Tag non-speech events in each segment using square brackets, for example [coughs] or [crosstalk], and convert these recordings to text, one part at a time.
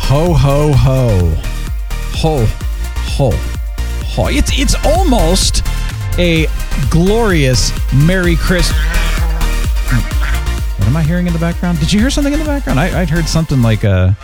Ho ho ho, ho ho ho. It's it's almost a glorious Merry Christmas. What am I hearing in the background? Did you hear something in the background? I, I'd heard something like a.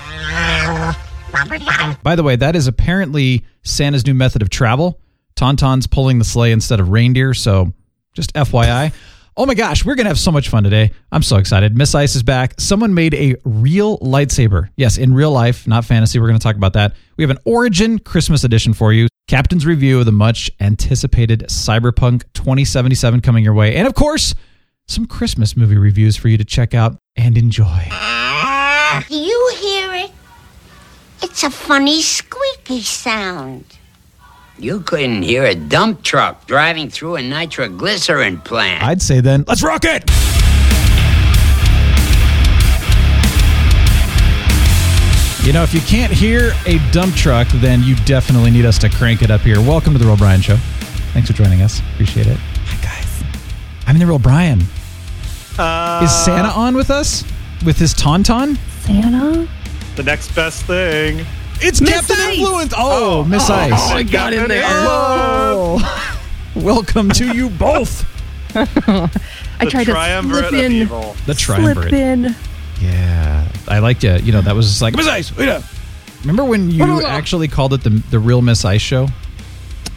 By the way, that is apparently Santa's new method of travel. Tauntauns pulling the sleigh instead of reindeer. So, just FYI. Oh my gosh, we're going to have so much fun today. I'm so excited. Miss Ice is back. Someone made a real lightsaber. Yes, in real life, not fantasy. We're going to talk about that. We have an Origin Christmas edition for you. Captain's review of the much anticipated Cyberpunk 2077 coming your way. And of course, some Christmas movie reviews for you to check out and enjoy. Do you hear it? It's a funny squeaky sound. You couldn't hear a dump truck driving through a nitroglycerin plant. I'd say then, let's rock it! You know, if you can't hear a dump truck, then you definitely need us to crank it up here. Welcome to the Real Brian Show. Thanks for joining us. Appreciate it. Hi, guys. I'm the Real Brian. Is uh, Santa on with us? With his tauntaun? Santa? The next best thing. It's Captain Influence. Oh, Miss Ice. Oh, I got in there. Oh. Welcome to you both. [laughs] I The tried to triumvirate slip in. evil. The Slip triumvirate. in. Yeah, I liked it. You know, that was just like Miss Ice. Wait up. Remember when you Hold on. actually called it the the real Miss Ice show?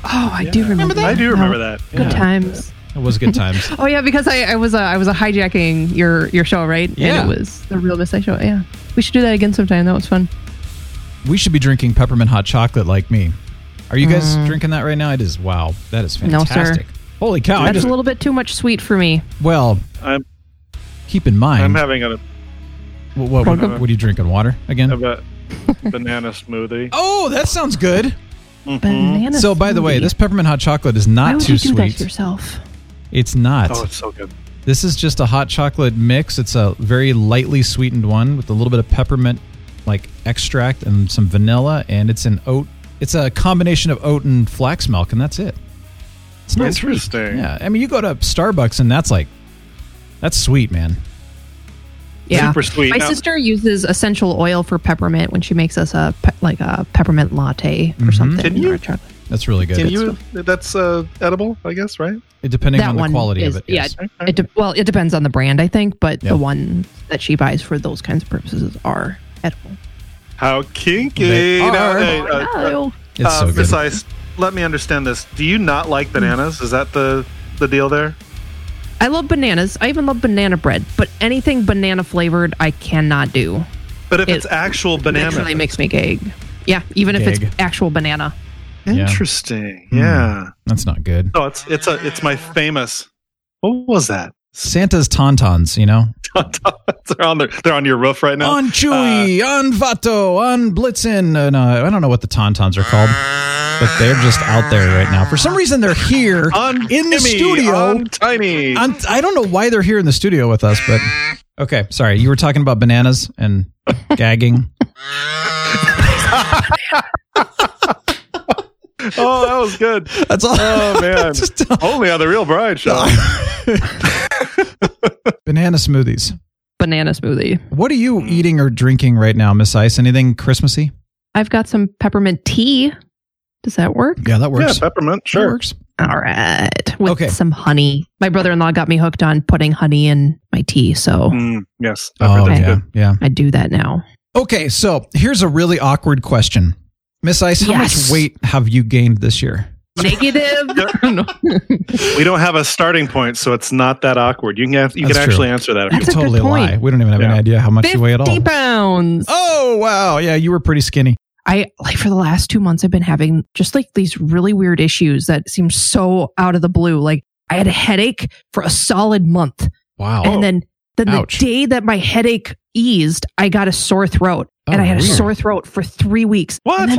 Oh, I do remember that. I do remember Oh, that. Good times. It was good times. [laughs] Oh yeah, because I, I was uh, I was uh, hijacking your your show, right? Yeah. And it was the real Miss Ice show. Yeah, we should do that again sometime. That was fun. We should be drinking peppermint hot chocolate like me. Are you guys drinking that right now? It is wow. That is Mm. No, sir. fantastic. Holy cow! That's just a little bit too much sweet for me. well. I'm Keep in mind. I'm having a, what, what, what, what are you drinking? Water again? a banana smoothie. [laughs] Oh, that sounds good. Banana. So, by the way, this peppermint hot chocolate is Why not would too you do that sweet. to yourself? It's not. Oh, it's so good. This is just a hot chocolate mix. It's a very lightly sweetened one with a little bit of peppermint like extract and some vanilla and it's an oat it's a combination of oat and flax milk and that's it. It's not sweet. Interesting. Yeah. I mean you go to Starbucks and that's like that's sweet, man. Yeah, Super sweet. My Now- sister uses essential oil for peppermint when she makes us a pe- like a peppermint latte or something. Can you- or chocolate. That's really good. Can you? That's uh, edible, I guess, right? It- depending that on the quality is, of it. Yes. Yeah, it de- well, it depends on the brand, I think, but Yeah. the one that she buys for those kinds of purposes are edible. How kinky! They Now, are. hey, uh, Oh, It's uh, so good. Ice, let me understand this. Do you not like bananas? Is that the the deal there? I love bananas. I even love banana bread, but anything banana flavored, I cannot do. But if It it's actual banana, Literally makes me gag. Yeah, even if it's actual banana. interesting. Hmm. Yeah. That's not good. Oh, it's it's a it's my famous. What was that? Santa's tauntauns, you know? [laughs] they're on their, they're on your roof right now. On Chewy, on Vato, on Blitzen. Uh, no, I don't know what the Tauntauns are called, but they're just out there right now. For some reason, they're here [laughs] on in the Timmy, studio. on Tiny. On, I don't know why they're here in the studio with us, but okay. Sorry, you were talking about bananas and gagging. [laughs] oh, that was good. That's all. Oh [laughs] man, Just- only on the Real Brian Show. [laughs] Banana smoothies. Banana smoothie. What are you eating or drinking right now, Miss Ice? Anything Christmassy? I've got some peppermint tea. Does that work? Yeah, that yeah, works. peppermint. That Sure. works. All right. With Okay. some honey. My brother in law got me hooked on putting honey in my tea, so Mm, yes. Oh that's yeah, good. yeah. I do that now. Okay, so here's a really awkward question, Miss Ice. How Yes. much weight have you gained this year? Negative. [laughs] We don't have a starting point, so it's not that awkward. You can have, you That's can true. actually answer that. if you That's a good totally point. lie. We don't even have any idea how much you weigh at all. 50 pounds. Oh wow, yeah, you were pretty skinny. I like for the last two months, I've been having just like these really weird issues that seem so out of the blue. Like I had a headache for a solid month. Wow. And then, then the day that my headache eased, I got a sore throat. Oh, and I had a sore throat for three weeks. What? And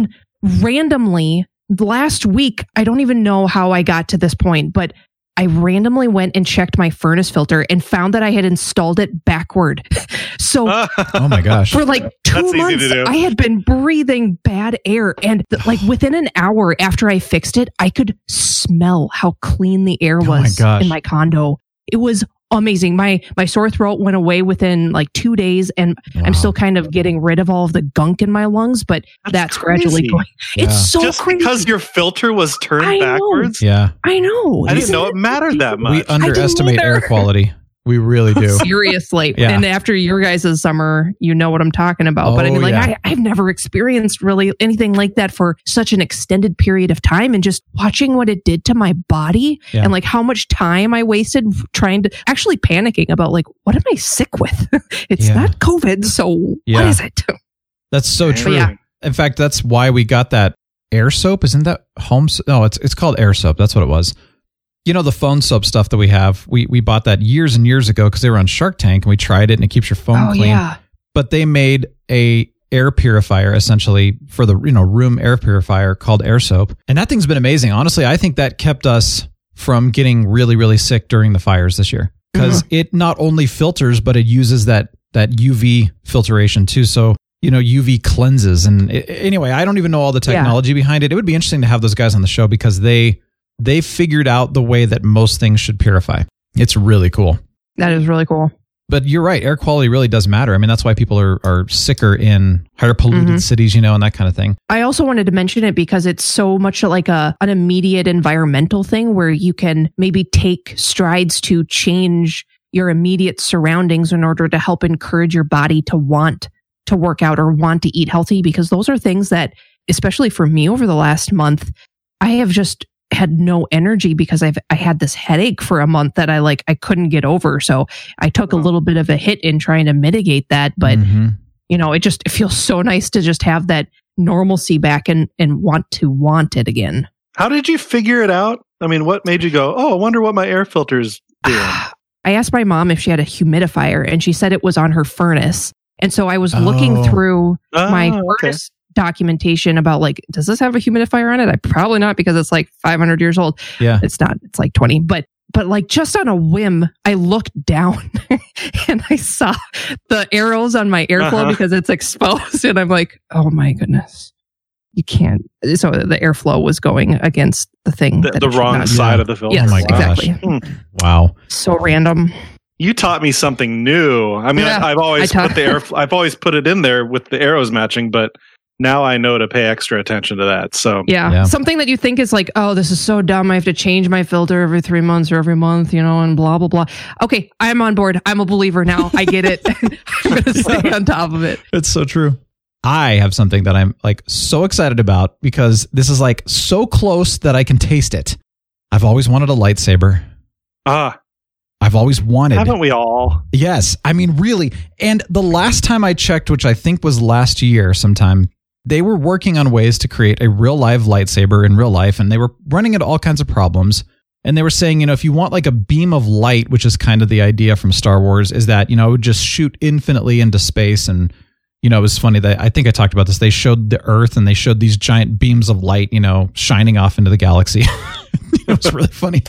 then randomly, last week, I don't even know how I got to this point, but I randomly went and checked my furnace filter and found that I had installed it backward. [laughs] so [laughs] Oh my gosh. for like two That's months. I had been breathing bad air. And th- like [sighs] within an hour after I fixed it, I could smell how clean the air Oh my was gosh. in my condo. It was amazing. My my sore throat went away within like two days, and Wow. I'm still kind of getting rid of all of the gunk in my lungs, but that's, That's gradually going. Yeah. It's so Just crazy. because your filter was turned I know. backwards? Yeah. I know. I didn't Isn't know it mattered that much. We underestimate air quality. We really do. [laughs] Seriously. Yeah. And after your guys' summer, you know what I'm talking about. but I Oh, mean, like, yeah. I, I've never experienced really anything like that for such an extended period of time. And just watching what it did to my body Yeah. and like how much time I wasted trying to actually panicking about, like, what am I sick with? [laughs] it's Yeah. not COVID. So what Yeah. is it? [laughs] That's so true. yeah. In fact, that's why we got that air soap. Isn't that home? So- no, it's it's called air soap. That's what it was. You know the phone soap stuff that we have. We we bought that years and years ago because they were on Shark Tank and we tried it and it keeps your phone oh, clean. yeah. But they made a air purifier essentially for the you know room air purifier called air soap, and that thing's been amazing. Honestly, I think that kept us from getting really really sick during the fires this year mm-hmm. because it not only filters but it uses that that UV filtration too. So you know UV cleanses and i- anyway, I don't even know all the Yeah. technology behind it. It would be interesting to have those guys on the show because they they figured out the way that most things should purify. It's really cool. That is really cool. But you're right. Air quality really does matter. I mean, that's why people are, are sicker in higher polluted Mhm. cities, you know, and that kind of thing. I also wanted to mention it because it's so much like a an immediate environmental thing where you can maybe take strides to change your immediate surroundings in order to help encourage your body to want to work out or want to eat healthy because those are things that especially for me over the last month I have just had no energy because I've I had this headache for a month that I like I couldn't get over so I took a little bit of a hit in trying to mitigate that but Mhm. you know, it just it feels so nice to just have that normalcy back and and want to want it again. How did you figure it out? I mean, what made you go, oh, I wonder what my air filter's doing? [sighs] I asked my mom if she had a humidifier and she said it was on her furnace. And so I was looking Oh. through my Oh, okay. furnace documentation about like, does this have a humidifier on it? I probably not because it's like 500 years old. Yeah. It's not, it's like 20, but but like just on a whim, I looked down [laughs] and I saw the arrows on my airflow Uh-huh. because it's exposed. And I'm like, oh my goodness, you can't. So the airflow was going against the thing. The, that the wrong side Yeah. of the filter. Yes, Oh my gosh. exactly. Wow. So random. You taught me something new. I mean, Yeah, I, I've always I taught- put the air. [laughs] I've always put it in there with the arrows matching, but now I know to pay extra attention to that. So Yeah. Yeah. Something that you think is like, oh, this is so dumb. I have to change my filter every three months or every month, you know, and blah, blah, blah. Okay. I'm on board. I'm a believer now. I get it. [laughs] I'm going to stay on top of it. It's so true. I have something that I'm like so excited about because this is like so close that I can taste it. I've always wanted a lightsaber. ah, I've always wanted. haven't we all? Yes. I mean, really. And the last time I checked, which I think was last year sometime, they were working on ways to create a real live lightsaber in real life and they were running into all kinds of problems. And they were saying, you know, if you want like a beam of light, which is kind of the idea from Star Wars, is that, you know, it would just shoot infinitely into space. And, you know, it was funny that I think I talked about this. They showed the Earth and they showed these giant beams of light, you know, shining off into the galaxy. [laughs] it was really funny.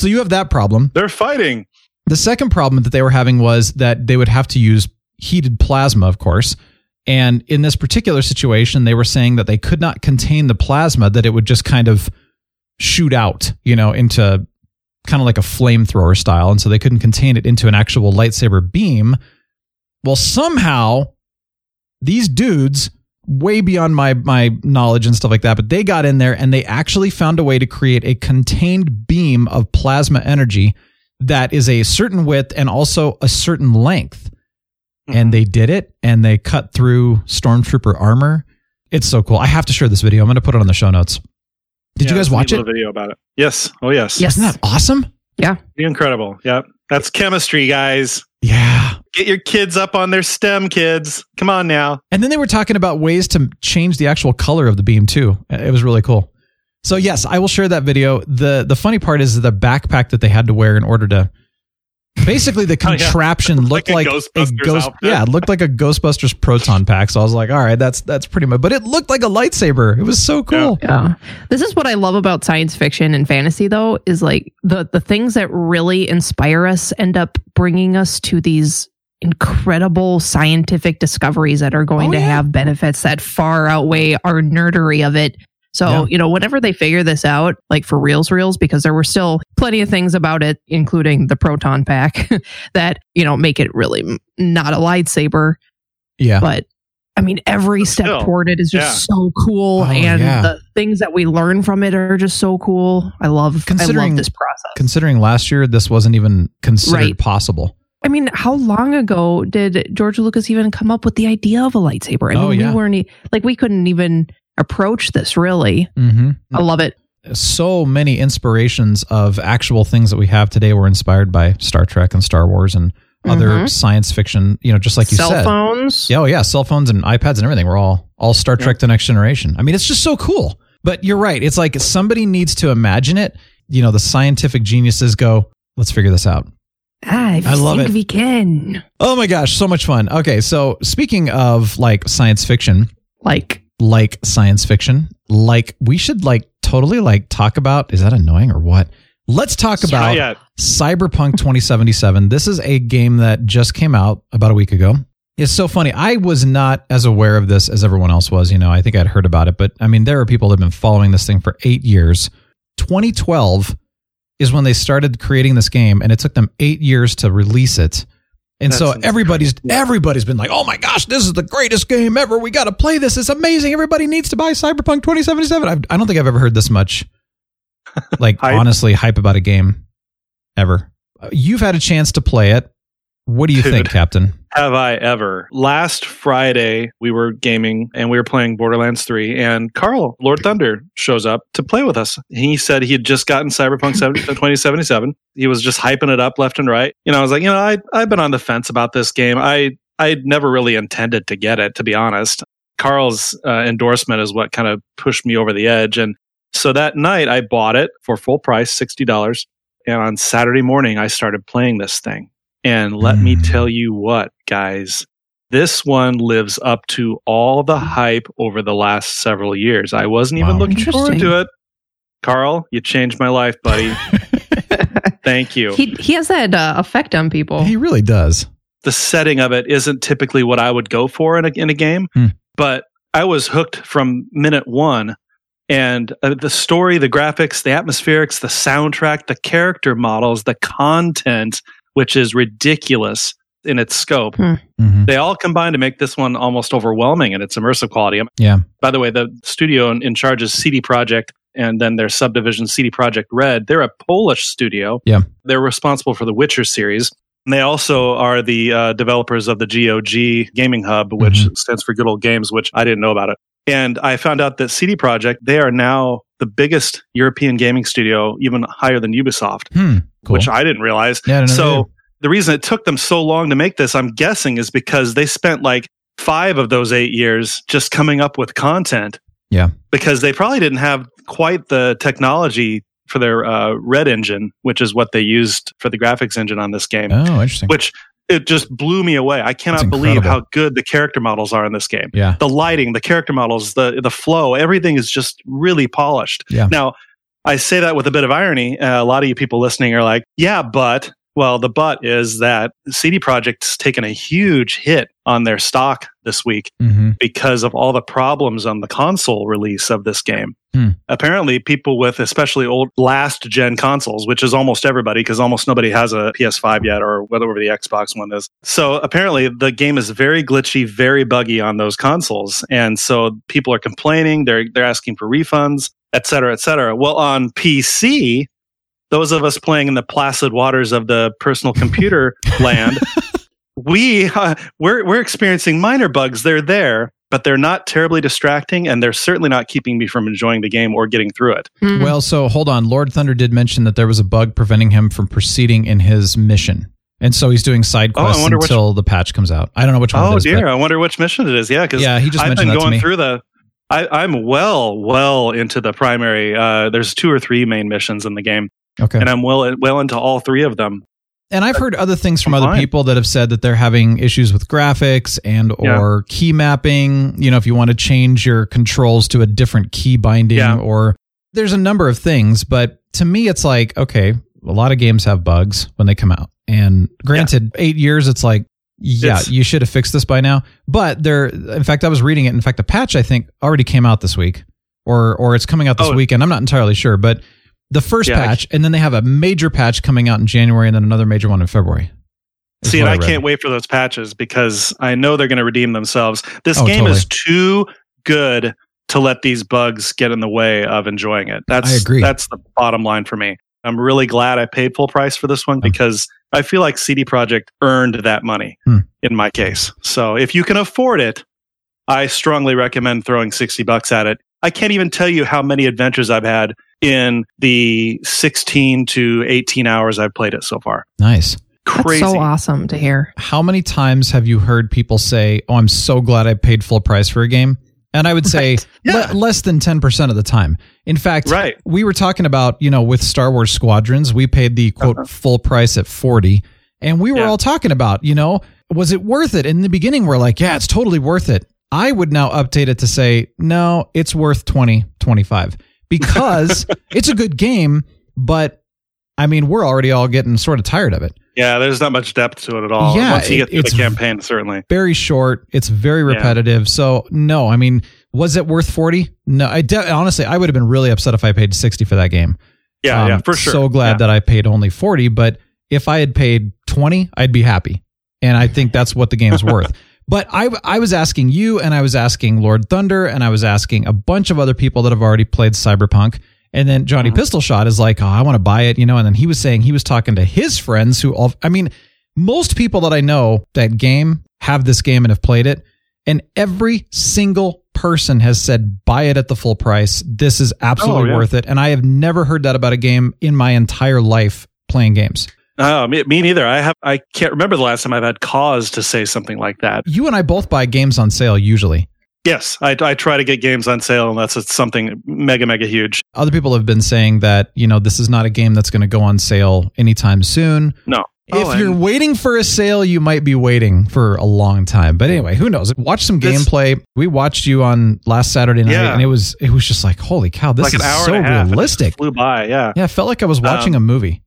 So you have that problem. They're fighting. The second problem that they were having was that they would have to use heated plasma, of course. And in this particular situation, they were saying that they could not contain the plasma, that it would just kind of shoot out, you know, into kind of like a flamethrower style. And so they couldn't contain it into an actual lightsaber beam. Well, somehow these dudes, way beyond my my knowledge and stuff like that, but they got in there and they actually found a way to create a contained beam of plasma energy that is a certain width and also a certain length. And mm-hmm. they did it and they cut through stormtrooper armor. It's so cool. I have to share this video. I'm going to put it on the show notes. Did you guys it's a watch it? Video about it. Yes. Oh yes. Yes. Isn't that awesome? Yeah. Incredible. Yep. That's chemistry, guys. Yeah. Get your kids up on their STEM, kids. Come on now. And then they were talking about ways to change the actual color of the beam too. It was really cool. So yes, I will share that video. the The funny part is the backpack that they had to wear in order to Basically, the [laughs] Oh, yeah. contraption looked Like like, a a ghost. outfit. Yeah, it looked like a Ghostbusters proton pack. So I was like, all right, that's that's pretty much. But it looked like a lightsaber. It was so cool. Yeah. This is what I love about science fiction and fantasy though is like the the things that really inspire us end up bringing us to these incredible scientific discoveries that are going Oh, to yeah. have benefits that far outweigh our nerdery of it. So, Yeah. you know, whenever they figure this out, like for reals, reals, because there were still plenty of things about it, including the proton pack, [laughs] that, you know, make it really not a lightsaber. Yeah. But I mean, every But step still, toward it is just yeah. so cool, Oh, and yeah. the things that we learn from it are just so cool. I love, I Considering- love this process. Considering last year this wasn't even considered Right. possible. I mean, how long ago did George Lucas even come up with the idea of a lightsaber? I oh, mean, Oh, yeah. we weren't e- like we couldn't even approach this. Really, Mm-hmm. I love it. so many inspirations of actual things that we have today were inspired by Star Trek and Star Wars and other Mhm. science fiction. You know, just like you Cell said. phones. Yeah, oh yeah, cell phones and iPads and everything We're all all Star Trek: The Next Generation. I mean, it's just so cool. But you're right. It's like somebody needs to imagine it. You know, the scientific geniuses go, "Let's figure this out." I, I love think it. we can. Oh my gosh, so much fun. Okay, so speaking of like science fiction, Like, like science fiction, like we should like totally like talk about. Is that annoying or what? Let's talk about. Cyberpunk 2077. This is a game that just came out about a week ago. It's so funny. I was not as aware of this as everyone else was. You know, I think I'd heard about it, but I mean, there are people that have been following this thing for eight years. 2012 is when they started creating this game, and it took them eight years to release it. And That's so everybody's everybody's been like, "Oh my gosh, this is the greatest game ever! We got to play this. It's amazing. Everybody needs to buy Cyberpunk 2077." I've, I don't think I've ever heard this much, [laughs] like Hype. honestly, hype about a game ever. Uh, You've had a chance to play it. What do you think, Captain? Have I ever? Last Friday, we were gaming and we were playing Borderlands 3, and Carl, Lord Thunder, shows up to play with us. He said he had just gotten Cyberpunk 70 [coughs] 2077. He was just hyping it up left and right. You know, I was like, you know, I, I've been on the fence about this game. I I'd never really intended to get it, to be honest. Carl's uh, endorsement is what kind of pushed me over the edge. And so that night, I bought it for full price, $60. And on Saturday morning, I started playing this thing. And let me Mm. tell you what, guys, this one lives up to all the hype over the last several years. I wasn't even Wow. looking forward Interesting. to it. Carl, you changed my life, buddy. [laughs] Thank you. he he has that uh, effect on people. He really does. the setting of it isn't typically what I would go for in a, in a game, Hmm. but I was hooked from minute one. And uh, the story, the graphics, the atmospherics, the soundtrack, the character models, the content, which is ridiculous in its scope, Mhm. they all combine to make this one almost overwhelming in its immersive quality. Yeah. By the way, the studio in, in charge is CD Projekt and then their subdivision CD Projekt Red. They're a Polish studio. Yeah. They're responsible for the Witcher series. And they also are the uh, developers of the GOG Gaming Hub, which Mhm. stands for Good Old Games, which I didn't know about it. And I found out that CD Projekt, they are now the biggest European gaming studio, even higher than Ubisoft, Hmm. Cool. which I didn't realize. yeah, So either. the reason it took them so long to make this, I'm guessing, is because they spent like five of those eight years just coming up with content. Yeah. Because they probably didn't have quite the technology for their uh, Red engine, which is what they used for the graphics engine on this game, oh, interesting. which it just blew me away. I cannot believe how good the character models are in this game. yeah. The lighting, the character models, the the flow, everything is just really polished. Yeah. Now, I say that with a bit of irony. Uh, a lot of you people listening are like, "Yeah, but." Well, the but is that CD Projekt's taken a huge hit on their stock this week hmm because of all the problems on the console release of this game. Hmm. Apparently, people with especially old last gen consoles, which is almost everybody, because almost nobody has a PS5 yet or whatever the Xbox one is. So apparently, the game is very glitchy, very buggy on those consoles, and so people are complaining. They're they're asking for refunds, et cetera, et cetera. Well, on PC. Those of us playing in the placid waters of the personal computer [laughs] land, we uh, we're we're experiencing minor bugs. They're there, but they're not terribly distracting, and they're certainly not keeping me from enjoying the game or getting through it. Hmm. Well, so hold on. Lord Thunder did mention that there was a bug preventing him from proceeding in his mission. And so he's doing side Oh, I quests which- until the patch comes out. I don't know which one Oh it is. dear, but- I wonder which mission it is. Yeah, because Yeah, he just I've mentioned been that to going me. through the. I, I'm well, well into the primary. Uh, there's two or three main missions in the game, okay. and I'm well well into all three of them. and I've heard other things from other people that have said that they're having issues with graphics and Yeah. or key mapping. You know, if you want to change your controls to a different key binding, Yeah. or there's a number of things. But to me, it's like okay, a lot of games have bugs when they come out, and granted, eight years, it's like. Yeah, It's- you should have fixed this by now. But there, in fact, I was reading it. In fact, the patch I think already came out this week, or or it's coming out this Oh. weekend. I'm not entirely sure, but the first Yeah, patch, and then they have a major patch coming out in January, and then another major one in February. See, and what I can't wait for those patches because I know they're going to redeem themselves. This Oh, game is too good to let these bugs get in the way of enjoying it. That's I agree. That's the bottom line for me. I'm really glad I paid full price for this one because I feel like CD Projekt earned that money Hmm. in my case. So if you can afford it, I strongly recommend throwing 60 bucks at it. I can't even tell you how many adventures I've had in the 16 to 18 hours I've played it so far. Nice. Crazy. That's so awesome to hear. How many times have you heard people say, "Oh, I'm so glad I paid full price for a game"? And I would say Yeah. le- less than 10% of the time. In fact, Right. we were talking about, you know, with Star Wars Squadrons, we paid the quote full price at 40, and we were Uh-huh. Yeah. all talking about, you know, was it worth it? In the beginning we're like, yeah, it's totally worth it. I would now update it to say, no, it's worth 20, 25 because [laughs] it's a good game, but I mean, we're already all getting sort of tired of it. Yeah, there's not much depth to it at all. Yeah, Once you it- get through the campaign, certainly. very short. It's very Yeah. repetitive. So no, I mean, was it worth 40? No, I de- honestly, I would have been really upset if I paid 60 for that game. Yeah, Um, yeah, for sure. So glad Yeah. that I paid only 40, but if I had paid 20, I'd be happy. And I think that's what the game is worth. [laughs] But I, I was asking you and I was asking Lord Thunder and I was asking a bunch of other people that have already played Cyberpunk. And then Johnny Uh-huh. Pistol Shot is like, oh, I want to buy it, you know. And then he was saying he was talking to his friends who all, I mean, most people that I know that game have this game and have played it. And every single person has said, buy it at the full price. This is absolutely Oh, yeah. worth it. And I have never heard that about a game in my entire life playing games. Oh, me, me neither. I have. I can't remember the last time I've had cause to say something like that. You and I both buy games on sale usually. Yes, I, I try to get games on sale unless it's something mega mega huge. Other people have been saying that, you know, this is not a game that's going to go on sale anytime soon. No. If Oh, you're waiting for a sale, you might be waiting for a long time. But anyway, who knows? Watch some gameplay. We watched you on last Saturday night, Yeah. and it was it was just like, holy cow, this like is an hour so and a half. and it realistic. Flew by. Yeah. Yeah, it felt like I was watching Um, a movie.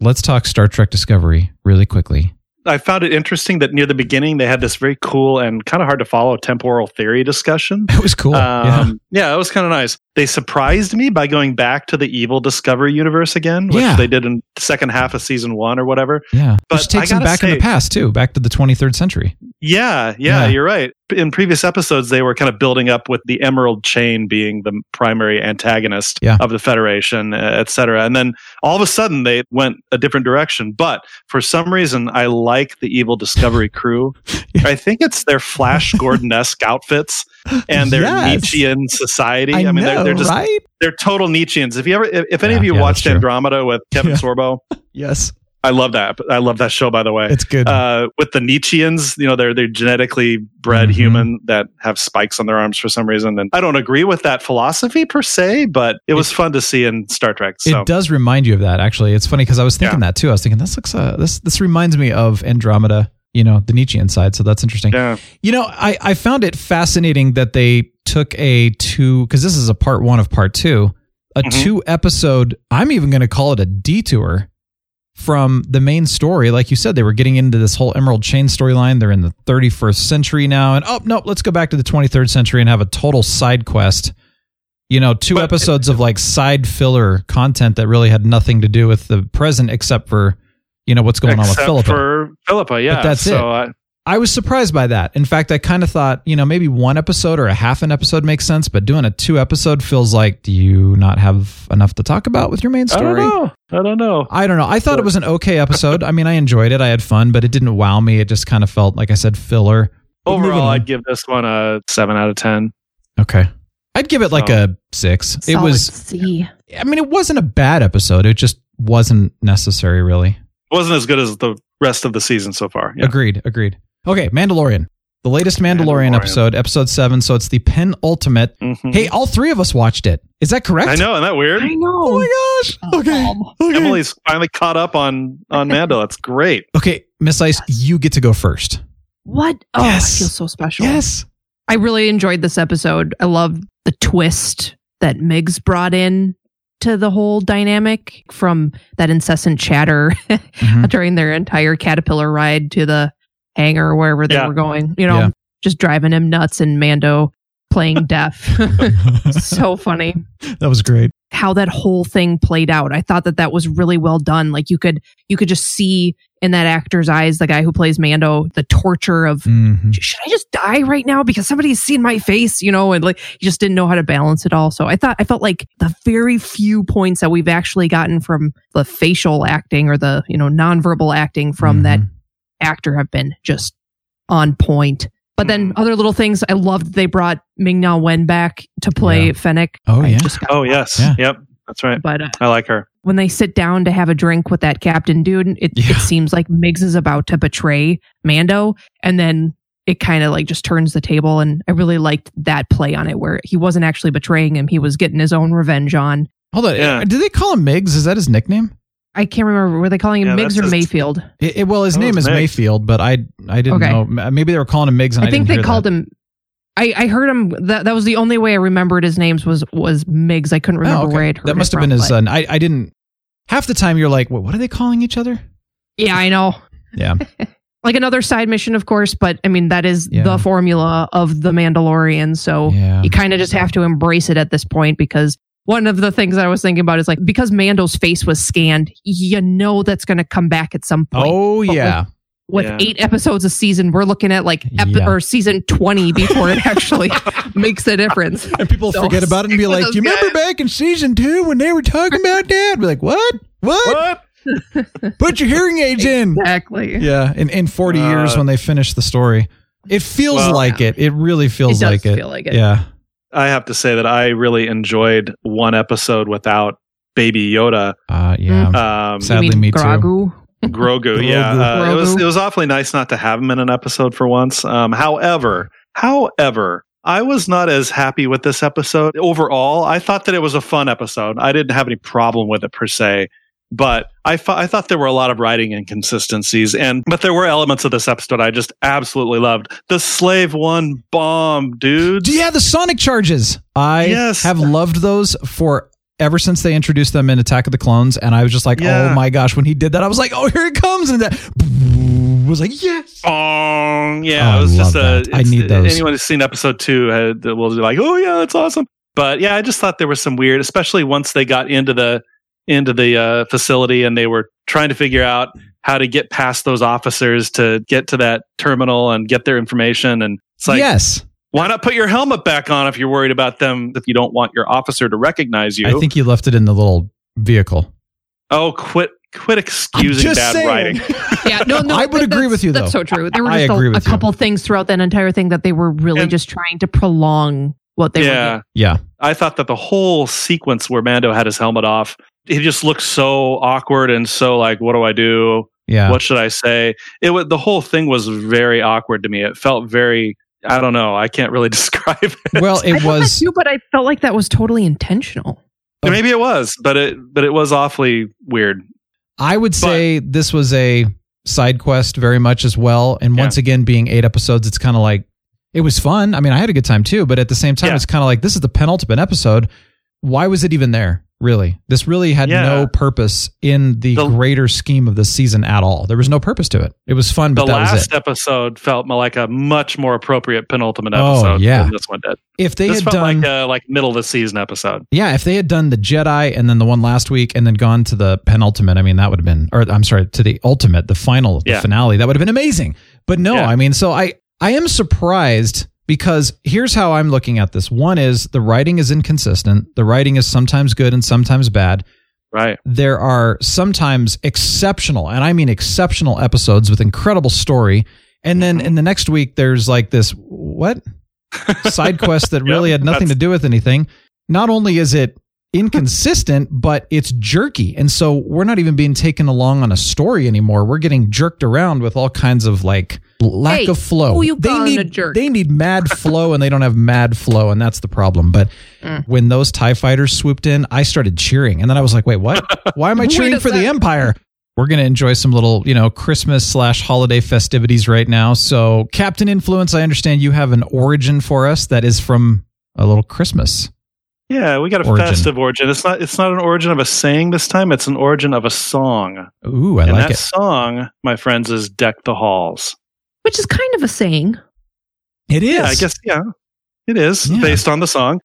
Let's talk Star Trek Discovery really quickly. I found it interesting that near the beginning they had this very cool and kind of hard to follow temporal theory discussion. It was cool. yeah. Um, yeah, it was kind of nice. They surprised me by going back to the evil Discovery universe again, which Yeah. they did in the second half of season one or whatever. Yeah. but Which takes I them back in the past too, back to the 23rd century. Yeah, yeah, Yeah. you're right. In previous episodes, they were kind of building up with the Emerald Chain being the primary antagonist Yeah. of the Federation, et cetera. And then all of a sudden, they went a different direction. But for some reason, I like the Evil Discovery [laughs] crew. I think it's their Flash Gordon esque outfits and their [laughs] Yes. Nietzschean society. I, mean, know, they're, they're just right? they're total Nietzscheans. If you ever, if, if any Yeah, of you yeah, watched. Andromeda with Kevin Yeah. Sorbo, [laughs] Yes. I love that. I love that show. By the way, It's good. uh, with the Nietzscheans, you know, they're they're genetically bred Mhm. human that have spikes on their arms for some reason. And I don't agree with that philosophy per se, but it was fun to see in Star Trek. So It does remind you of that, actually. It's funny because I was thinking that too. I was thinking this looks uh, this this reminds me of Andromeda, you know, the Nietzschean side. So that's interesting. yeah, You know, I I found it fascinating that they took a two because this is a part one of part two, a Mhm. two episode. I'm even going to call it a detour from the main story. Like you said, they were getting into this whole Emerald Chain storyline. They're in the 31st century now, and oh no, let's go back to the 23rd century and have a total side quest. You know, two But- episodes of like side filler content that really had nothing to do with the present, except for you know what's going on with Philippa. for Philippa. Yeah, that's so, it. Uh, I was surprised by that. In fact, I kind of thought, you know, maybe one episode or a half an episode makes sense, but doing a two episode feels like, do you not have enough to talk about with your main story? I don't story? know. I don't know. I don't know. I thought it was an okay episode. I mean, I enjoyed it. I had fun, but it didn't wow me. It just kind of felt, like I said, filler. Overall. I'd give this one a seven out of ten. okay. I'd give it like a six. it Solid was, C. I mean, it wasn't a bad episode. It just wasn't necessary, really. It wasn't as good as the rest of the season so far. Yeah. Agreed. Agreed. Okay. Mandalorian. The latest Mandalorian, Mandalorian. episode, episode seven. So it's the penultimate. Mhm. Hey, all three of us watched it. Is that correct? I know, isn't that weird? I know. Oh my gosh. Okay. okay. Emily's finally caught up on on [laughs] Mando. That's great. Okay, Miss Ice, you get to go first. What? Oh, Yes. I feel so special. Yes. I really enjoyed this episode. I love the twist that Migs brought in to the whole dynamic from that incessant chatter [laughs] Mhm. during their entire caterpillar ride to the hangar wherever they Yeah. were going. You know, Yeah. just driving him nuts and Mando playing deaf. [laughs] so [laughs] funny that was great. how that whole thing played out. I thought that that was really well done. Like you could you could just see in that actor's eyes, the guy who plays Mando, the torture of Mhm. should I just die right now because somebody's seen my face, you know, and like you just didn't know how to balance it all. So I thought I felt like the very few points that we've actually gotten from the facial acting or the, you know, nonverbal acting from that Mhm. Actor have been just on point. But then other little things I loved they brought Ming Na Wen back to play Yeah. Fennec. Oh, I yeah. just Oh that. yes, Yeah. yep, that's right. But uh, I like her. when they sit down to have a drink with that captain dude, it, Yeah. it seems like Migs is about to betray Mando, and then it kind of like just turns the table. And I really liked that play on it, where he wasn't actually betraying him; he was getting his own revenge on. Hold on. Yeah. Did they call him Migs? Is that his nickname? I can't remember were they calling him Yeah, Migs or that's his- Mayfield. It, it- well, his That name is Migs. Mayfield, but I I didn't Okay. know. Maybe they were calling him Migs, and I, I think didn't they hear called that. him. I, I heard him. That that was the only way I remembered his names was was Migs. I couldn't remember Oh, okay. where I'd heard that must it have been his. but- Uh, I I didn't. Half the time you're like, what, what are they calling each other? yeah, I know. Yeah. [laughs] like another side mission, of course, but I mean that is Yeah. the formula of the Mandalorian. So Yeah. you kind of just have to embrace it at this point because one of the things that I was thinking about is like because Mando's face was scanned, you know that's going to come back at some point. Oh But yeah. With Yeah. eight episodes a season, we're looking at like ep- Yeah. or season twenty before it actually [laughs] makes a difference. And people So forget about it and be [laughs] like, "Do "You remember back in season two when they were talking about that?" Be like, "What? What? What? [laughs] Put your hearing aids in." Exactly. Yeah. In in 40 Uh, years when they finish the story, it feels Well- like it. It really feels It does like it. feel like it. Yeah. I have to say that I really enjoyed one episode without Baby Yoda. Uh, yeah. Um, Sadly, you mean me too. Grogu? [laughs] Grogu, yeah, Grogu. uh, it was it was awfully nice not to have him in an episode for once. Um, however, however, I was not as happy with this episode overall. I thought that it was a fun episode. I didn't have any problem with it per se, but I thought I thought there were a lot of writing inconsistencies, and but there were elements of this episode I just absolutely loved. The Slave One bomb, dude. Yeah, the Sonic charges. I Yes. have loved those for ever since they introduced them in Attack of the Clones, and I was just like, oh Yeah. oh my gosh, when he did that, I was like, oh, here it comes, and that [laughs] was like, yes. Oh, Yeah, oh, I it was just a. that. Need those. Anyone who's seen episode two uh, had, will be like, "Oh yeah, that's awesome." But yeah, I just thought there was some weird, especially once they got into the into the uh, facility and they were trying to figure out how to get past those officers to get to that terminal and get their information. And it's like, yes, why not put your helmet back on if you're worried about them? If you don't want your officer to recognize you, I think you left it in the little vehicle. oh, quit quit excusing just bad saying. writing. [laughs] Yeah, no, no. I would agree with you, That's so true. There were I just agree a, a with you. couple things throughout that entire thing that they were really And- just trying to prolong what they were. yeah. doing. Yeah, I thought that the whole sequence where Mando had his helmet off, he just looked so awkward and so like, what do I do? yeah. What should I say? It was the whole thing was very awkward to me. It felt very, I don't know, I can't really [laughs] describe it. well, it felt that was. too, but I felt like that was totally intentional. Maybe it was, but it but it was awfully weird. I would say this was a side quest very much as well. And Yeah. once again, being eight episodes, it's kind of like it was fun. I mean, I had a good time too, but at the same time, Yeah. it's kind of like this is the penultimate episode. Why was it even there? Really, this really had Yeah. no purpose in the, The- greater scheme of the season at all. There was no purpose to it. It was fun, but that was The last episode felt like a much more appropriate penultimate episode Oh, episode yeah. than this one did. If they this had felt done, like a like middle of the season episode. yeah, if they had done the Jedi and then the one last week and then gone to the penultimate, I mean, that would have been, or I'm sorry, to the ultimate, the final, the Yeah. finale, that would have been amazing. But no. I mean, so I, I am surprised because here's how I'm looking at this. One is the writing is inconsistent. The writing is sometimes good and sometimes bad. Right. There are sometimes exceptional, and I mean exceptional episodes with incredible story. And then mm-hmm. in the next week, there's like this what [laughs] side quest that really Yep, had nothing to do with anything. Not only is it inconsistent, but it's jerky. And so we're not even being taken along on a story anymore. We're getting jerked around with all kinds of like lack Hey, of flow. they need a jerk? they need mad [laughs] flow and they don't have mad flow and that's the problem. But Mm. when those TIE fighters swooped in, I started cheering. And then I was like, wait, what? Why am I [laughs] cheering for the. Empire? [laughs] We're going to enjoy some little, you know, Christmas slash holiday festivities right now. So, Captain Influence, I understand you have an origin for us that is from a little Christmas. Yeah, we got a Origin. festive origin. It's not it's not an origin of a saying this time, it's an origin of a song. Ooh, I and like that it. song, my friends, is Deck the Halls. Which is kind of a saying. It is. Yeah, I guess yeah. It is Yeah. based on the song.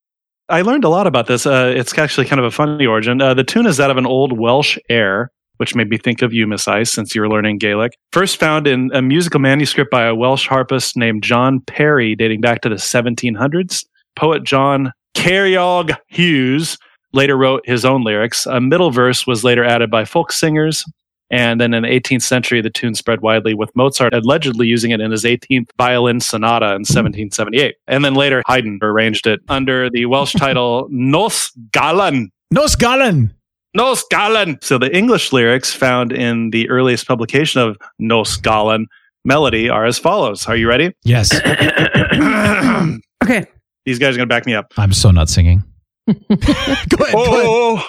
I learned a lot about this. Uh, it's actually kind of a funny origin. Uh, the tune is that of an old Welsh air, which made me think of you, Miss Ice, since you were learning Gaelic. First found in a musical manuscript by a Welsh harpist named John Parry, dating back to the 1700s. Poet John Ceiriog Hughes later wrote his own lyrics. A middle verse was later added by folk singers. And then in the 18th century, the tune spread widely, with Mozart allegedly using it in his 18th violin sonata in 1778. And then later, Haydn arranged it under the Welsh title Nos Galan. Nos Galan. Nos Galan. So the English lyrics found in the earliest publication of Nos Galan melody are as follows. Are you ready? Yes. [coughs] [coughs] Okay. These guys are going to back me up. I'm so not singing. go ahead. Go ahead. Oh,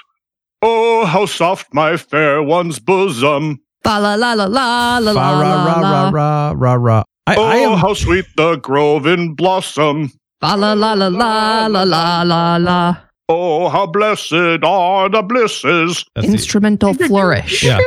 oh, how soft my fair one's bosom. Fa la la la la la Fa la ra ra la ra ra ra ra. I, Oh, I am how sweet the grove in blossom. Fa la la la la la la la la. Oh, how blessed are the blisses. That's the- Instrumental flourish. Yeah.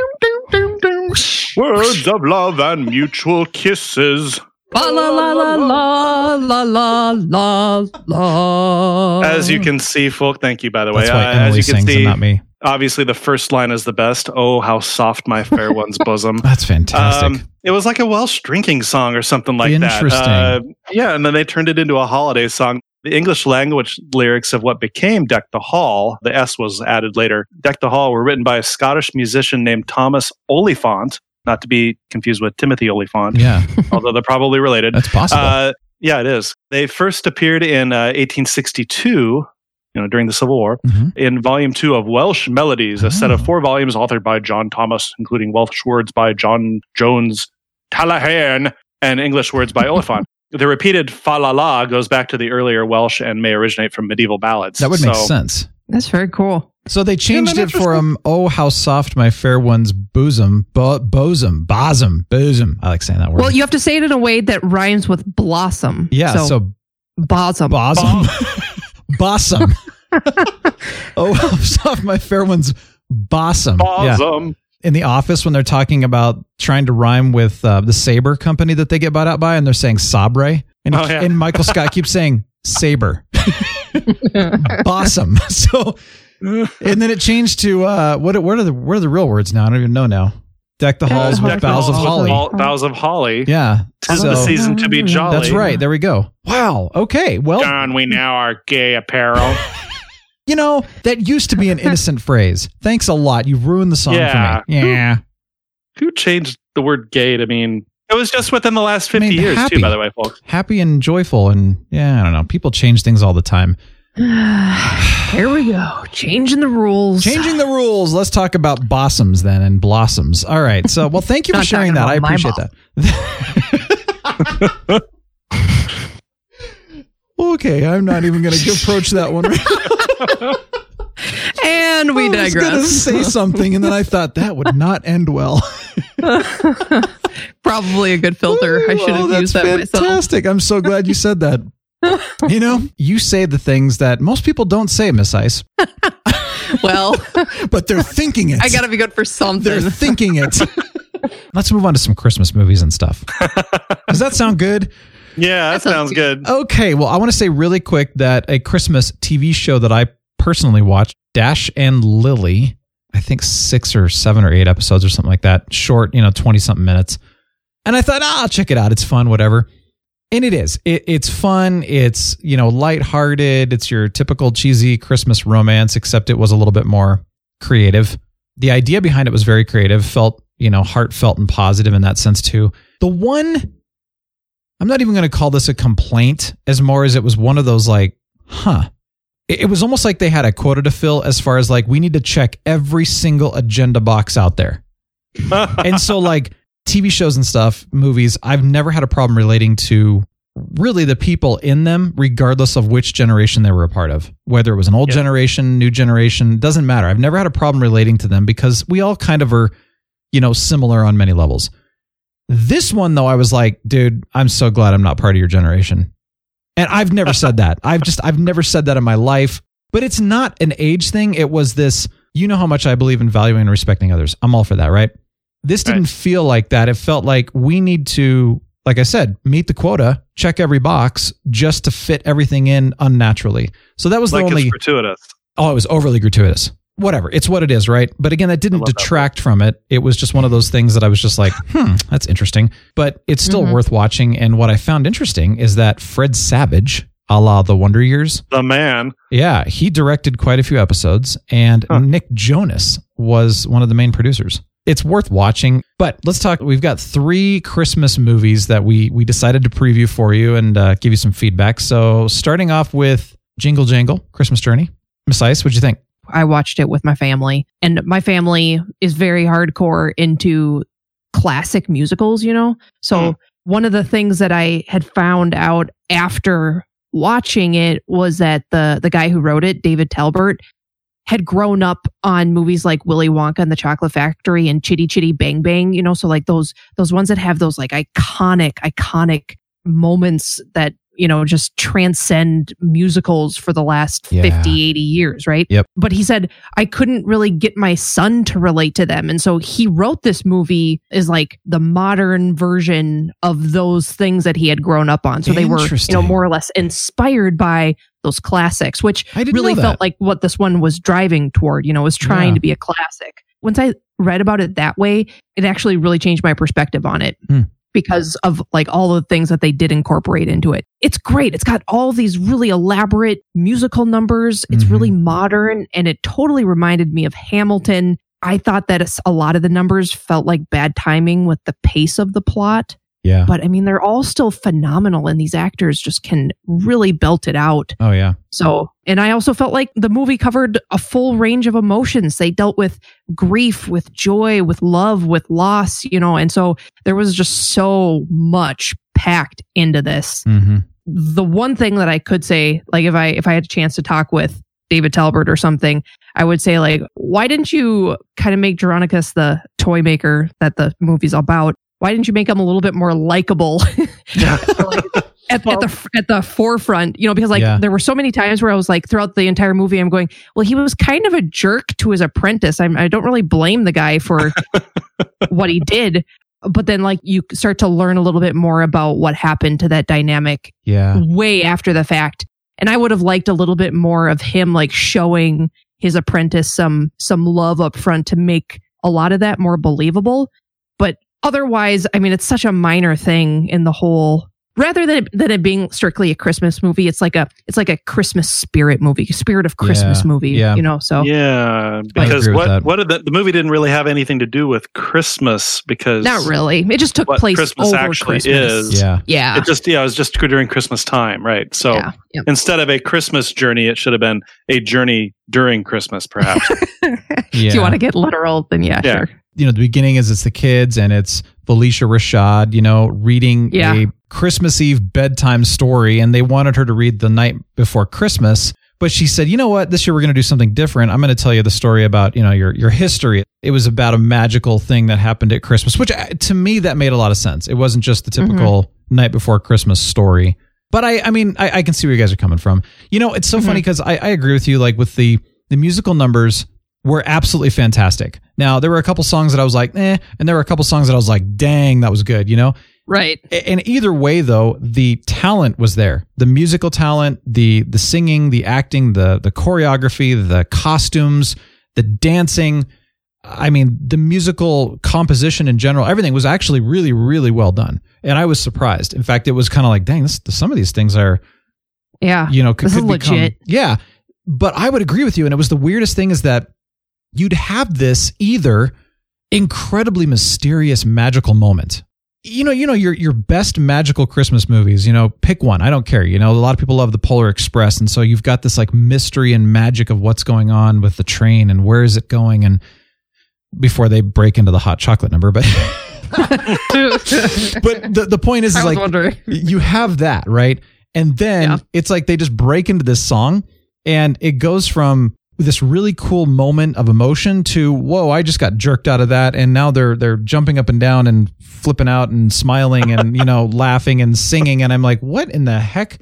Words of love and mutual kisses. Fa la la la la la la la la. As you can see, folk, thank you, by the way. That's why Uh, Emily as you can sings see, and not me. obviously the first line is the best. Oh, how soft my fair one's [laughs] bosom. That's fantastic. Um, it was like a Welsh drinking song or something like Interesting. that. Uh, yeah, and then they turned it into a holiday song. The English language lyrics of what became Deck the Hall, the S was added later. Deck the Hall were written by a Scottish musician named Thomas Oliphant, not to be confused with Timothy Olyphant, yeah, [laughs] although they're probably related. that's possible. Uh, yeah, it is. They first appeared in uh, 1862, you know, during the Civil War, Mhm. in volume two of Welsh Melodies, a set Oh. of four volumes authored by John Thomas, including Welsh words by John Jones Talhaiarn and English words by Oliphant. [laughs] The repeated fa la la goes back to the earlier Welsh and may originate from medieval ballads. that would make sense. That's very cool. So they changed it that for um. Oh, how soft my fair one's bosom, bo- bosom, bosom, bosom. I like saying that word. Well, you have to say it in a way that rhymes with blossom. yeah. So, bosom. bosom, [laughs] bosom. [laughs] oh, how soft my fair one's bosom. Yeah. Bosom. in the office when they're talking about trying to rhyme with uh, the Saber company that they get bought out by, and they're saying Sabre, and, Oh, yeah. and Michael Scott keeps saying Saber, [laughs] bosom. So, and then it changed to uh, what? What are the what are the real words now? I don't even know now. Deck the halls with boughs of holly. Boughs of holly. Yeah, Tis so the season to be jolly. that's right. There we go. Wow. Okay. Well, Don we now are gay apparel. [laughs] you know that used to be an innocent phrase. Thanks a lot. You've ruined the song Yeah. for me. Yeah. Who changed the word gay to mean? It was just within the last 50 mean, years, happy. too, by the way, folks. happy and joyful and yeah i don't know people change things all the time [sighs] Here we go. Changing the rules. changing the rules. Let's talk about blossoms then and blossoms. All right. So well thank you [laughs] for sharing that. i appreciate that. [laughs] Okay. I'm not even going to approach that one. [laughs] And we I was going to digress. say something and then i thought that would not end well. Probably a good filter. I should Oh, have that's used that myself. fantastic. I'm so glad you said that you know you say the things that most people don't say miss ice [laughs] Well, [laughs] but they're thinking it I got to be good for something. They're thinking it. [laughs] Let's move on to some Christmas movies and stuff. Does that sound good? Yeah, that, sounds sounds good. Okay, well, I want to say really quick that a Christmas TV show that I personally watched, Dash and Lily, I think six or seven or eight episodes or something like that, short, you know, 20 something minutes. And I thought, ah, I'll check it out. It's fun, whatever. And it is. It, it's fun. It's, you know, lighthearted. It's your typical cheesy Christmas romance, except it was a little bit more creative. The idea behind it was very creative, felt, you know, heartfelt and positive in that sense too. The one, I'm not even going to call this a complaint as more as it was one of those like, huh, it, it was almost like they had a quota to fill as far as like we need to check every single agenda box out there. [laughs] and so like TV shows and stuff, movies, I've never had a problem relating to really the people in them, regardless of which generation they were a part of. Whether it was an old generation, new generation, doesn't matter. I've never had a problem relating to them because we all kind of are, you know, similar on many levels. This one though, I was like, dude, I'm so glad I'm not part of your generation. And I've never said that. [laughs] I've just I've never said that in my life. But it's not an age thing. It was this, you know how much I believe in valuing and respecting others. I'm all for that, right? This didn't Right. feel like that. It felt like we need to, like I said, meet the quota, check every box just to fit everything in unnaturally. So that was like the only it's gratuitous. oh, it was overly gratuitous. Whatever. It's what it is, right? But again, that didn't love that detract from it. It was just one of those things that I was just like, [laughs] hmm, that's interesting. But it's still Mhm. worth watching. And what I found interesting is that Fred Savage, a la the Wonder Years, The man. yeah, he directed quite a few episodes, and Huh. Nick Jonas was one of the main producers. It's worth watching, but let's talk. We've got three Christmas movies that we we decided to preview for you and uh, give you some feedback. So, starting off with Jingle Jangle, Christmas Journey. Miss Ice, what'd you think? I watched it with my family, and my family is very hardcore into classic musicals, you know? So, Mm. one of the things that I had found out after watching it was that the the guy who wrote it, David Talbert, had grown up on movies like Willy Wonka and the Chocolate Factory and Chitty Chitty Bang Bang, you know, so like those those ones that have those like iconic iconic moments that you know just transcend musicals for the last Yeah. 50 80 years right Yep. but he said i couldn't really get my son to relate to them and so he wrote this movie is like the modern version of those things that he had grown up on so they were you know more or less inspired by those classics which I really felt like what this one was driving toward you know was trying Yeah. to be a classic once i read about it that way it actually really changed my perspective on it Hmm. Because of like all the things that they did incorporate into it. It's great. It's got all these really elaborate musical numbers. It's Mhm. really modern and it totally reminded me of hamilton. I thought that a lot of the numbers felt like bad timing with the pace of the plot Yeah. but i mean they're all still phenomenal and these actors just can really belt it out oh yeah. so, and I also felt like the movie covered a full range of emotions. They dealt with grief, with joy, with love, with loss, you know, and so there was just so much packed into this. Mm-hmm. The one thing that I could say, like if I if I had a chance to talk with David Talbert or something, I would say like, why didn't you kind of make Jeronicus the toy maker that the movie's about? Why didn't you make him a little bit more likable? [laughs] at, at the at the forefront, you know, because like Yeah. there were so many times where I was like throughout the entire movie, I'm going, well, he was kind of a jerk to his apprentice. I'm, I don't really blame the guy for [laughs] what he did, but then like you start to learn a little bit more about what happened to that dynamic Yeah. way after the fact, and I would have liked a little bit more of him like showing his apprentice some some love up front to make a lot of that more believable. But otherwise, I mean, it's such a minor thing in the whole. Rather than it, than it being strictly a Christmas movie, it's like a it's like a Christmas spirit movie, spirit of Christmas Yeah, movie. yeah. You know, so Yeah, because agree with that. what what did the, the movie didn't really have anything to do with Christmas because not really. It just took what place Christmas over actually Christmas. is. Yeah. Yeah, It just yeah, it was just during Christmas time, right? So yeah, yeah. instead of a Christmas journey, it should have been a journey during Christmas, perhaps. [laughs] If you want to get literal, then yeah, Yeah. sure. You know, the beginning is it's the kids and it's Phylicia Rashad, you know, reading Yeah. a Christmas Eve bedtime story. And they wanted her to read the night before Christmas. But she said, you know what? This year we're going to do something different. I'm going to tell you the story about, you know, your, your history. It was about a magical thing that happened at Christmas, which uh, to me, that made a lot of sense. It wasn't just the typical night before Christmas story. But I, I mean, I, I can see where you guys are coming from. You know, it's so funny because I, I agree with you. Like with the, the musical numbers, were absolutely fantastic. Now, there were a couple songs that I was like, eh, and there were a couple songs that I was like, dang, that was good, you know? Right. And either way, though, the talent was there. The musical talent, the the singing, the acting, the the choreography, the costumes, the dancing. I mean, the musical composition in general, everything was actually really, really well done. And I was surprised. In fact, it was kind of like, dang, this, some of these things are, Yeah. you know, could, This is become- legit. yeah. But I would agree with you. And it was the weirdest thing is that you'd have this either incredibly mysterious magical moment you know, you know your your best magical Christmas movies. You know, pick one. I don't care. You know, a lot of people love the Polar Express, and so you've got this like mystery and magic of what's going on with the train and where is it going, and before they break into the hot chocolate number, but. [laughs] but the, the point is, is like wondering. you have that right and then Yeah. it's like they just break into this song and it goes from this really cool moment of emotion to whoa i just got jerked out of that. And now they're they're jumping up and down and flipping out and smiling and you know [laughs] laughing and singing. And i'm like what in the heck?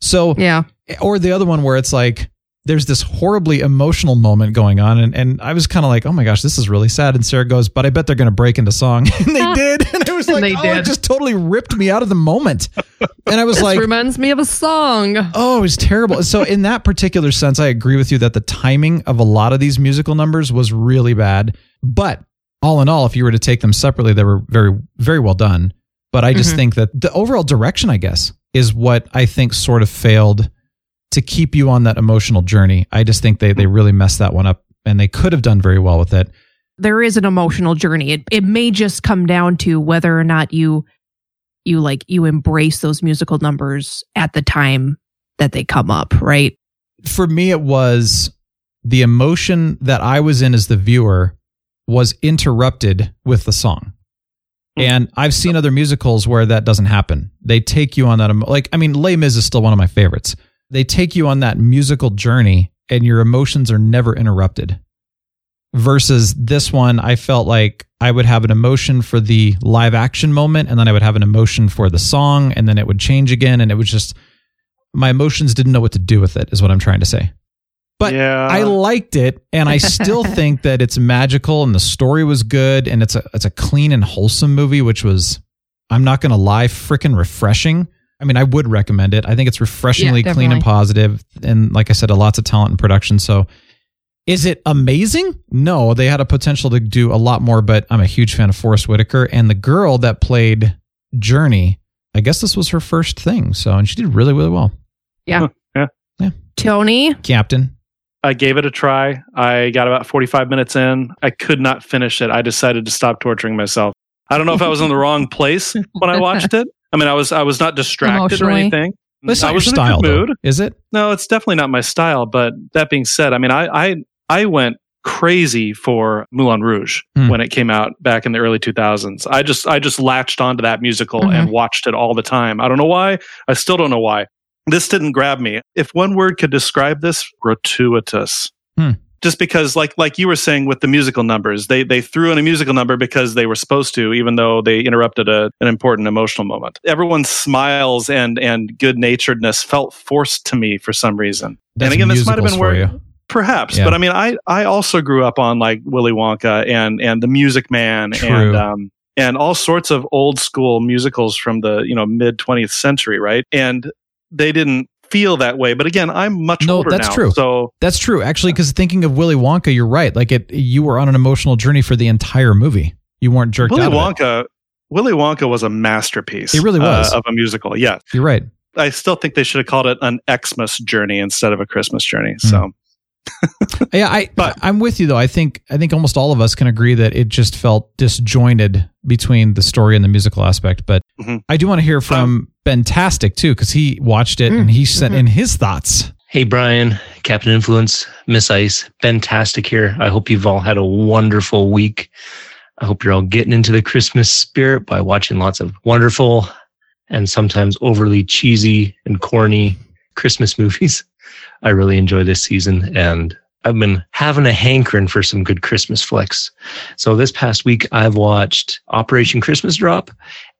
So Yeah. or the other one where it's like there's this horribly emotional moment going on. And, and i was kind of like oh my gosh this is really sad. And sarah goes but i bet they're going to break into song. [laughs] And they [laughs] did was like They oh it just totally ripped me out of the moment and i was [laughs] This like reminds me of a song. oh it was terrible so in that particular sense i agree with you that the timing of a lot of these musical numbers was really bad but all in all if you were to take them separately they were very very well done but i just Mhm. think that the overall direction i guess is what i think sort of failed to keep you on that emotional journey. I just think they they really messed that one up and they could have done very well with it. There is an emotional journey. It it may just come down to whether or not you you like you embrace those musical numbers at the time that they come up, right? For me it was the emotion that I was in as the viewer was interrupted with the song. Hmm. And I've seen other musicals where that doesn't happen. They take you on that emo- like I mean Les Mis is still one of my favorites. They take you on that musical journey and your emotions are never interrupted. Versus this one, I felt like I would have an emotion for the live action moment and then I would have an emotion for the song and then it would change again and it was just my emotions didn't know what to do with it is what I'm trying to say. But Yeah. I liked it and I still [laughs] think that it's magical and the story was good and it's a it's a clean and wholesome movie which was I'm not going to lie freaking refreshing. I mean, I would recommend it. I think it's refreshingly Yeah, clean and positive and like I said, a lots of talent and production. So is it amazing? No, they had a potential to do a lot more, but I'm a huge fan of Forest Whitaker and the girl that played Journey. I guess this was her first thing. So, and she did really, really well. Yeah. Yeah. Yeah. Tony, Captain. I gave it a try. I got about 45 minutes in. I could not finish it. I decided to stop torturing myself. I don't know if I was in the wrong place when I watched it. I mean, I was I was not distracted or Emotionally. anything. That's I not your was in a style, good though, is it? No, it's definitely not my style. But that being said, I mean, I I, I went crazy for Moulin Rouge Hmm. when it came out back in the early 2000s. I just I just latched onto that musical Mhm. and watched it all the time. I don't know why. I still don't know why. This didn't grab me. If one word could describe this, gratuitous. Hmm. Just because, like like you were saying with the musical numbers, they they threw in a musical number because they were supposed to, even though they interrupted a, an important emotional moment. Everyone's smiles and and good naturedness felt forced to me for some reason. That's and again, this might have been where you. Perhaps, Yeah. but I mean, I I also grew up on like Willy Wonka and and The Music Man True. and um and all sorts of old school musicals from the you know mid 20th century, right? And they didn't feel that way. But again, I'm much No, older that's now, true. So That's true, actually, because thinking of Willy Wonka, you're right. Like it, you were on an emotional journey for the entire movie. You weren't jerked Willy out. Wonka. Willy Wonka was a masterpiece. It really was. uh, of a musical. Yeah, You're right. I still think they should have called it an Xmas journey instead of a Christmas journey. Hmm. So [laughs] Yeah, I, But- I'm with you though. I think I think almost all of us can agree that it just felt disjointed between the story and the musical aspect. But Mhm. I do want to hear from Bentastic too, because he watched it Mm, and he sent mhm. in his thoughts. Hey, Brian, Captain Influence, Miss Ice, Bentastic here. I hope you've all had a wonderful week. I hope you're all getting into the Christmas spirit by watching lots of wonderful and sometimes overly cheesy and corny Christmas movies. I really enjoy this season and I've been having a hankering for some good Christmas flicks. So this past week, I've watched Operation Christmas Drop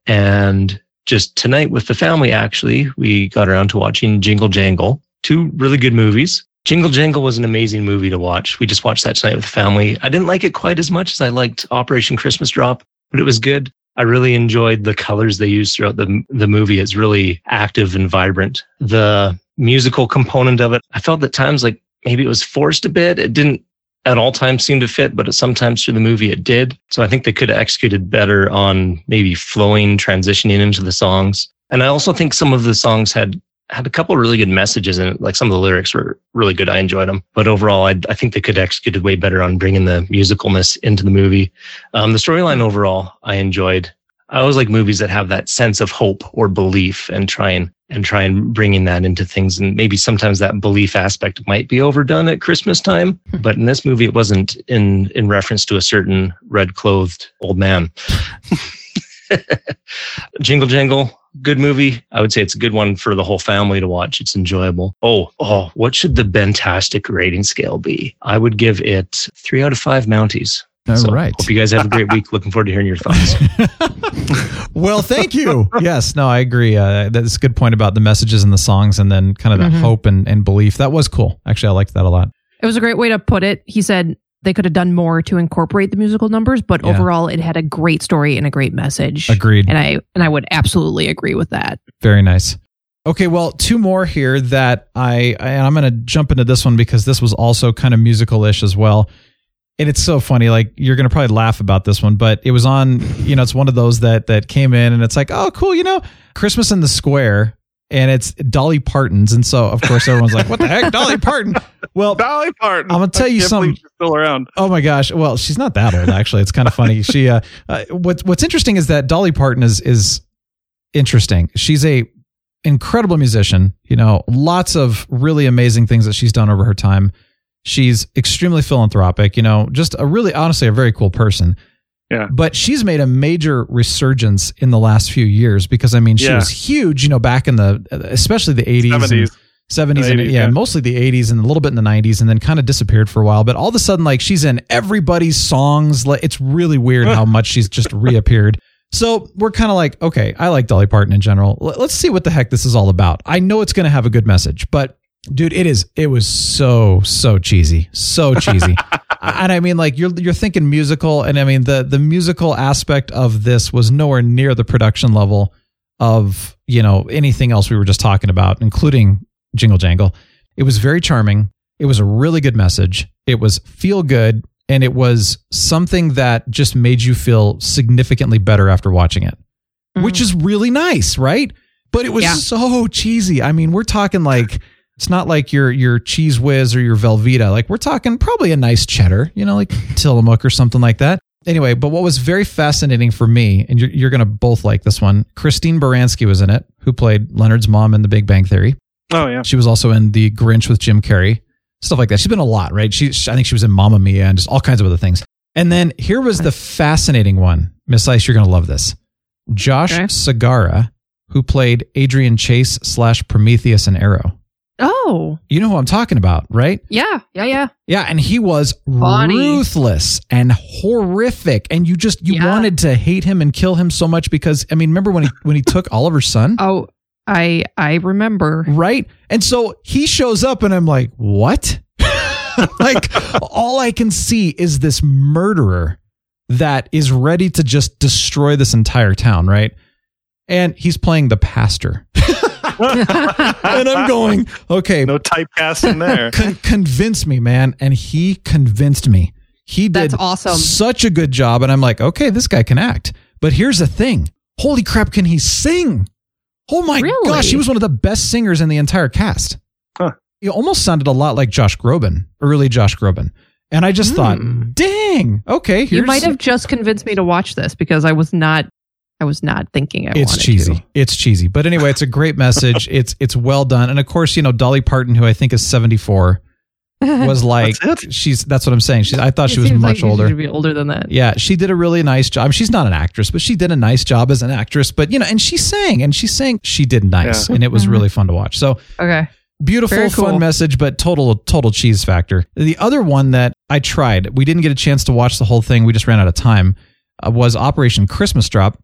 and just tonight with the family, actually, we got around to watching Jingle Jangle two really good movies. Jingle Jangle was an amazing movie to watch. We just watched that tonight with the family. I didn't like it quite as much as I liked Operation Christmas Drop, but it was good. I really enjoyed the colors they used throughout the the movie. It's really active and vibrant. The musical component of it, I felt at times like maybe it was forced a bit. It didn't at all times seem to fit, but sometimes through the movie it did. So I think they could have executed better on maybe flowing, transitioning into the songs. And I also think some of the songs had had a couple really good messages in it. Like some of the lyrics were really good. I enjoyed them, but overall, I, I think they could have executed way better on bringing the musicalness into the movie. Um, the storyline overall, I enjoyed. I always like movies that have that sense of hope or belief and try and and try and bringing that into things. And maybe sometimes that belief aspect might be overdone at Christmas time. Hmm. But in this movie, it wasn't in in reference to a certain red clothed old man. [laughs] Jingle Jangle, good movie. I would say it's a good one for the whole family to watch. It's enjoyable. Oh, oh, what should the Bentastic rating scale be? I would give it three out of five Mounties. All so right. Hope you guys have a great week. Looking forward to hearing your thoughts. [laughs] well, thank you. yes, no, I agree. Uh, that's a good point about the messages and the songs and then kind of that Mhm. hope and, and belief. That was cool. Actually, I liked that a lot. It was a great way to put it. He said they could have done more to incorporate the musical numbers, but Yeah. overall it had a great story and a great message. Agreed. And I and I would absolutely agree with that. Very nice. Okay, well, two more here that I, I and I'm going to jump into this one because this was also kind of musical-ish as well. And it's so funny like you're going to probably laugh about this one, but it was on, you know, it's one of those that that came in and it's like, "Oh, cool, you know, Christmas in the Square." And it's Dolly Parton's and so of course everyone's like, "What the heck, Dolly Parton?" Well, Dolly Parton. I'm gonna tell I you something. She's still around. Oh my gosh! Well, she's not that old actually. It's kind of funny. She uh, uh what's what's interesting is that Dolly Parton is is interesting. She's a incredible musician. You know, lots of really amazing things that she's done over her time. She's extremely philanthropic. You know, just a really honestly a very cool person. Yeah. But she's made a major resurgence in the last few years because I mean she Yeah. was huge. You know, back in the especially the 80s. and- 70s. 70s The and 80s, yeah, yeah. mostly the 80s and a little bit in the 90s and then kind of disappeared for a while but all of a sudden like she's in everybody's songs like it's really weird [laughs] how much she's just reappeared so we're kind of like okay I like Dolly Parton in general let's see what the heck this is all about I know it's going to have a good message but dude it is it was so so cheesy so [laughs] cheesy. And I mean like you're you're thinking musical and I mean the the musical aspect of this was nowhere near the production level of you know anything else we were just talking about including jingle jangle. It was very charming. It was a really good message. It was feel good and it was something that just made you feel significantly better after watching it which mm. is really nice right? But it was Yeah. so cheesy. I mean we're talking like it's not like your your cheese whiz or your velveeta like we're talking probably a nice cheddar you know like tillamook or something like that anyway but what was very fascinating for me and you're, you're gonna both like this one christine baranski was in it who played leonard's mom in the big bang theory Oh yeah. she was also in The Grinch with Jim Carrey, stuff like that. She's been a lot, right? She, I think she was in Mamma Mia and just all kinds of other things. And then here was the fascinating one, Miss Ice. You're going to love this. Josh Okay. Segarra, who played Adrian Chase slash Prometheus and Arrow. Oh, You know who I'm talking about, right? yeah, yeah, yeah. Yeah, and he was Funny. ruthless and horrific, and you just you Yeah. wanted to hate him and kill him so much because I mean, remember when he when he took [laughs] Oliver's son? Oh, I I remember. right? And so he shows up, and I'm like, what? [laughs] like, all I can see is this murderer that is ready to just destroy this entire town, right? And he's playing the pastor. [laughs] and I'm going, okay, No typecasting there. [laughs] con- convince me, man. And he convinced me. He did That's awesome. such a good job. And I'm like, okay, this guy can act. But here's the thing holy crap, can he sing? Oh my Really? gosh, he was one of the best singers in the entire cast. Huh. He almost sounded a lot like Josh Groban, early Josh Groban. And I just thought, dang, okay, here's Hmm. You might have just convinced me to watch this because I was not I was not thinking I it's cheesy. to. It's cheesy. But anyway, it's a great message. [laughs] it's it's well done. And of course, you know, Dolly Parton, who I think is 74, [laughs] was like That's it? she's that's what I'm saying. She's I thought It she was seems much like older. She should be older than that. Yeah, she did a really nice job. She's not an actress, but she did a nice job as an actress. But you know, and she sang and she sang. She did nice, Yeah. and it was really fun to watch. So Okay. beautiful, Very cool. fun message, but total total cheese factor. The other one that I tried, we didn't get a chance to watch the whole thing. We just ran out of time. Uh, was Operation Christmas Drop,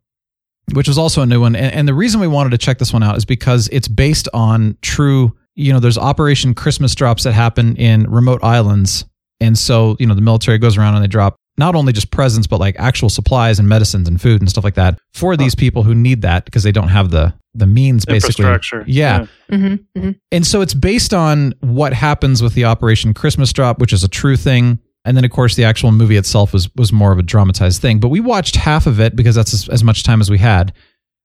which was also a new one. And, and the reason we wanted to check this one out is because it's based on true. You know, there's Operation Christmas drops that happen in remote islands, and so you know the military goes around and they drop not only just presents but like actual supplies and medicines and food and stuff like that for these people who need that because they don't have the the means basically. Infrastructure. Yeah. Mm-hmm, mm-hmm. And so it's based on what happens with the Operation Christmas Drop, which is a true thing. And then, of course, the actual movie itself was was more of a dramatized thing. But we watched half of it because that's as, as much time as we had.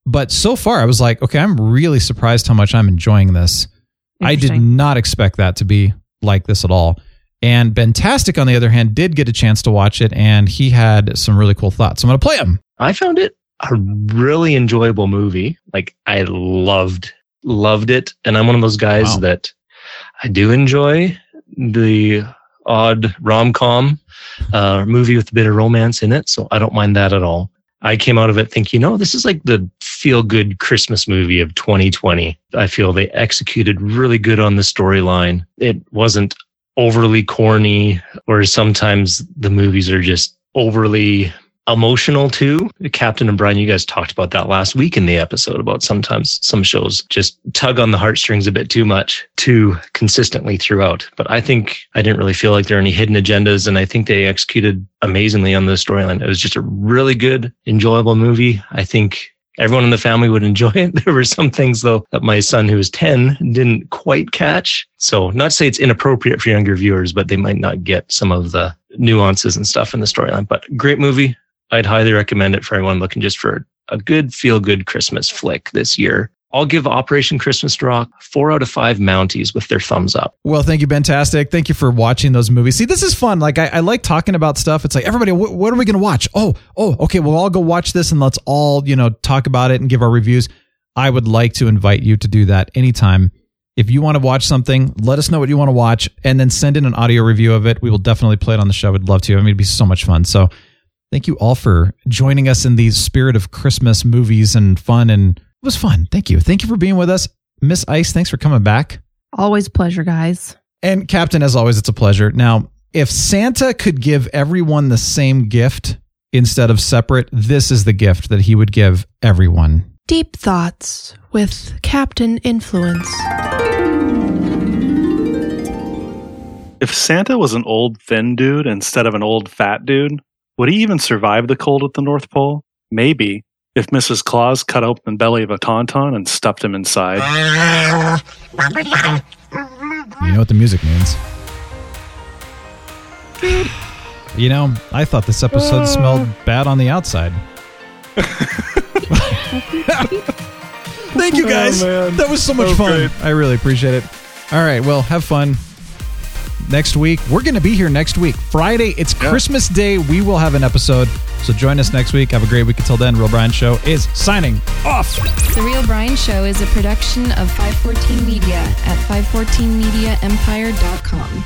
But so far, I was like, okay, I'm really surprised how much I'm enjoying this. I did not expect that to be like this at all. And Bentastic, on the other hand, did get a chance to watch it, and he had some really cool thoughts. I'm going to play him. I found it a really enjoyable movie. Like I loved, loved it. And I'm one of those guys Wow. that I do enjoy the odd rom com uh, movie with a bit of romance in it. So I don't mind that at all. I came out of it thinking, you know, this is like the feel good Christmas movie of 2020. I feel they executed really good on the storyline. It wasn't overly corny, or sometimes the movies are just overly emotional too. Captain and Brian, you guys talked about that last week in the episode about sometimes some shows just tug on the heartstrings a bit too much, too consistently throughout. But I think I didn't really feel like there are any hidden agendas, and I think they executed amazingly on the storyline. It was just a really good, enjoyable movie. I think everyone in the family would enjoy it. [laughs] There were some things though that my son who was 10 didn't quite catch. So not to say it's inappropriate for younger viewers, but they might not get some of the nuances and stuff in the storyline, but great movie. I'd highly recommend it for everyone looking just for a good feel good Christmas flick this year. I'll give Operation Christmas Rock four out of five Mounties with their thumbs up. Well, thank you, Bentastic. Thank you for watching those movies. See, this is fun. Like, I, I like talking about stuff. It's like, everybody, wh- what are we going to watch? Oh, oh, okay. We'll all go watch this and let's all, you know, talk about it and give our reviews. I would like to invite you to do that anytime. If you want to watch something, let us know what you want to watch and then send in an audio review of it. We will definitely play it on the show. I'd love to. I mean, it'd be so much fun. So thank you all for joining us in the spirit of Christmas movies and fun. And it was fun. Thank you. Thank you for being with us. Miss Ice, thanks for coming back. Always pleasure, guys. And Captain, as always, it's a pleasure. Now, if Santa could give everyone the same gift instead of separate, this is the gift that he would give everyone. Deep thoughts with Captain Influence. If Santa was an old thin dude instead of an old fat dude, would he even survive the cold at the North Pole? Maybe. If Mrs. Claus cut open the belly of a tauntaun and stuffed him inside. You know what the music means. You know, I thought this episode smelled bad on the outside. [laughs] Thank you guys. that was so much fun. I really appreciate it. All right, well, have fun. Next week, we're going to be here next week. Friday, it's Christmas Day. We will have an episode. So join us next week. Have a great week. Until then, Real Brian Show is signing off. The Real Brian Show is a production of 514 Media at 514mediaempire.com.